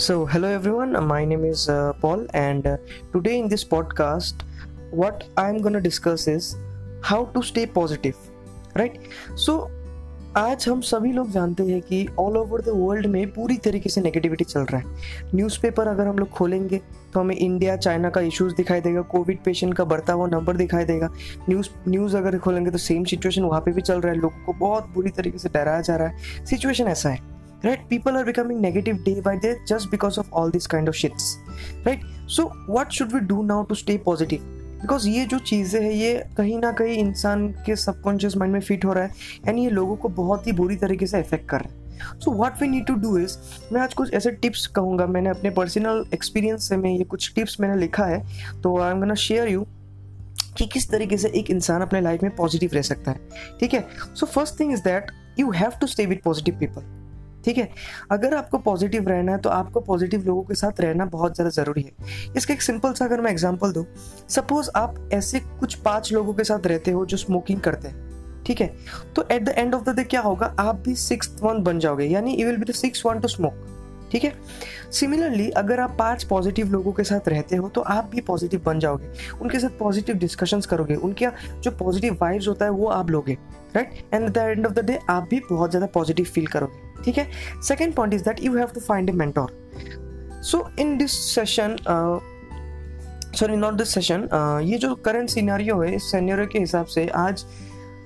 So, hello everyone, my name is uh, Paul, and uh, today in this podcast, what I'm gonna discuss is how to stay positive, right? So, आज हम सभी लोग जानते हैं कि all over the world में पूरी तरीके से नेगेटिविटी चल रहा है। न्यूज़पेपर अगर हम लोग खोलेंगे तो हमें इंडिया चाइना का इश्यूज़ दिखाई देगा कोविड पेशेंट का बढ़ता हुआ नंबर दिखाई देगा। न्यूज़ न्यूज़ अगर खोलेंगे तो सेम सिचुएशन वहाँ पे भी चल रहा है। लोगों को बहुत बुरी तरीके से डराया जा रहा है। सिचुएशन ऐसा है। Right? People are becoming negative day by day just because of all these kind of shits. Right? So, what should we do now to stay positive? Because ये जो चीज़ें हैं, ये कहीं ना कहीं इंसान के सबकॉन्शियस माइंड में फिट हो रहा है एंड ये लोगों को बहुत ही बुरी तरीके से इफ़ेक्ट कर रहा है। So what we need to do is मैं आज कुछ ऐसे टिप्स कहूँगा। मैंने अपने पर्सनल एक्सपीरियंस से मैं ये कुछ टिप्स मैंने लिखा है तो I am gonna share you कि किस तरीके से एक इंसान अपने लाइफ में पॉजिटिव रह सकता है। ठीक है? So first thing is that you have to stay with positive people ठीक है? अगर आपको पॉजिटिव रहना है तो आपको पॉजिटिव लोगों के साथ रहना बहुत ज़्यादा ज़रूरी है। इसका एक सिंपल सा अगर मैं एग्जांपल दूँ सपोज़ आप ऐसे कुछ पाँच लोगों के साथ रहते हो जो स्मोकिंग करते हैं, ठीक है? तो at the end of the day क्या होगा? आप भी सिक्स वन बन जाओगे, यानी you will be the six one to smoke ठीक है? सिमिलरली अगर आप पाँच पॉजिटिव लोगों के साथ रहते हो तो आप भी पॉजिटिव बन जाओगे। उनके साथ पॉजिटिव डिस्कशंस करोगे। उनके जो पॉजिटिव वाइब्स होता है, वो आप लोगे right and the end of the day आप भी बहुत ज़्यादा पॉजिटिव फील करोगे। ठीक है? Second point is that you have to find a mentor so in this session sorry not this session ये जो करंट सीनारियो है, इस सीनारियो के हिसाब से आज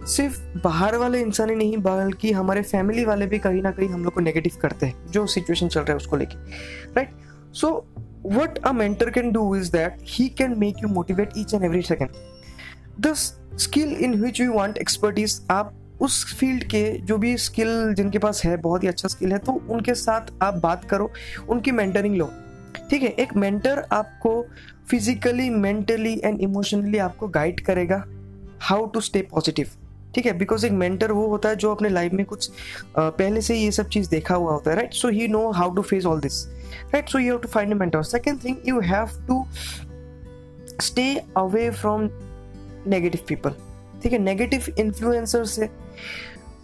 सिर्फ़ बाहर वाले इंसान ही नहीं, बल्कि हमारे फैमिली वाले भी कहीं ना कहीं हम लोग को नेगेटिव करते हैं, जो सिचुएशन चल रहा है उसको लेके right so what a mentor can do is that he can make you motivate each and every second the skill in which you want expertise आप उस फ़ील्ड के जो भी स्किल जिनके पास है, बहुत ही अच्छा स्किल है तो उनके साथ आप बात करो, उनकी मेंटरिंग लो। ठीक है, एक मेंटर आपको फिजिकली मेंटली एंड इमोशनली आपको गाइड करेगा हाउ टू स्टे पॉजिटिव ठीक है बिकॉज़ एक मेंटर वो होता है जो अपने लाइफ में कुछ पहले से ये सब चीज़ देखा हुआ होता है right so he know how to face all this right so you have to find a mentor second thing you have to stay away from negative people ठीक है नेगेटिव इन्फ्लुएंसर से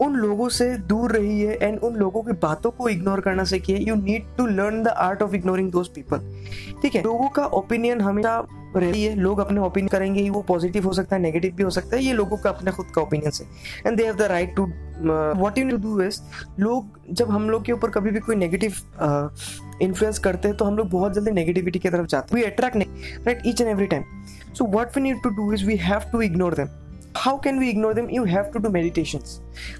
उन लोगों से दूर रही है एंड उन लोगों की बातों को इग्नोर करना सीखिए। You need to learn the art of ignoring those people ठीक है लोगों का ओपिनियन हमेशा रही है लोग अपने ओपिनियन करेंगे वो पॉजिटिव हो सकता है नेगेटिव भी हो सकता है ये लोगों का अपने खुद का ओपिनियन से। And they have the right to what you do is लोग जब हम लोग के ऊपर कभी भी कोई नेगेटिव इन्फ्लुएंस uh, करते हैं तो हम लोग बहुत जल्दी नेगेटिविटी की तरफ़ जाते हैं। We attract right each and every time so what we need to do is we have to ignore them how can we ignore them you have to do meditation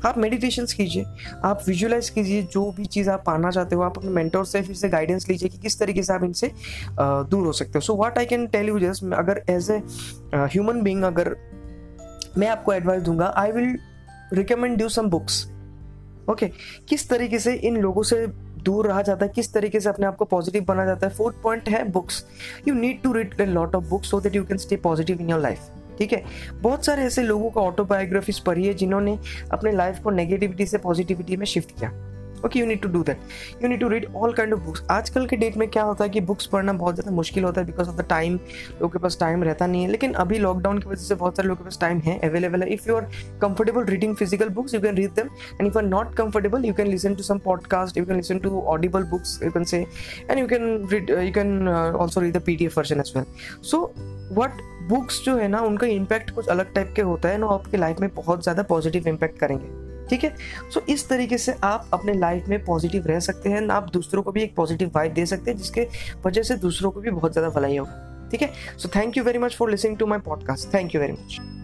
आप मेडिटेशन कीजिए। आप visualise कीजिए जो भी चीज़ आप पाना चाहते हो। आप अपने मेंटोर से फिर से गाइडेंस लीजिए कि किस तरीके से आप इनसे दूर हो सकते हो। So what I can tell you just अगर एज ए ह्यूमन बींग अगर मैं आपको एडवाइस दूँगा I will recommend you some books okay किस तरीके से इन लोगों से दूर रहा जाता है? किस तरीके से अपने आप को पॉजिटिव बना जाता है? फोर्थ पॉइंट है books you need to read a lot of books so that you can stay positive in your life ठीक है? बहुत सारे ऐसे लोगों का ऑटोबायोग्राफीज पढ़ी है जिन्होंने अपने लाइफ को नेगेटिविटी से पॉजिटिविटी में शिफ्ट किया। Okay you need to do that you need to read all kind of books आजकल के डेट में क्या होता है कि बुक्स पढ़ना बहुत ज़्यादा मुश्किल होता है बिकॉज़ ऑफ़ द टाइम लोगों के पास टाइम रहता नहीं है। लेकिन अभी लॉकडाउन की वजह से बहुत सारे लोगों के पास टाइम है अवेलेबल है। If you are comfortable reading physical books you can read them and if are not comfortable you can listen to some podcast you can listen to audible books you can say and you can read you can also read the P D F version as well so what books जो है ना, उनका impact कुछ अलग type के होता है ना, आपके लाइफ में बहुत ज़्यादा पॉजिटिव इम्पैक्ट करेंगे। ठीक है? सो इस तरीके से आप अपने लाइफ में पॉजिटिव रह सकते हैं आप दूसरों को भी एक पॉजिटिव वाइब दे सकते हैं, जिसके वजह से दूसरों को भी बहुत ज़्यादा भलाई होगा। ठीक है? So thank you very much for listening to my podcast thank you very much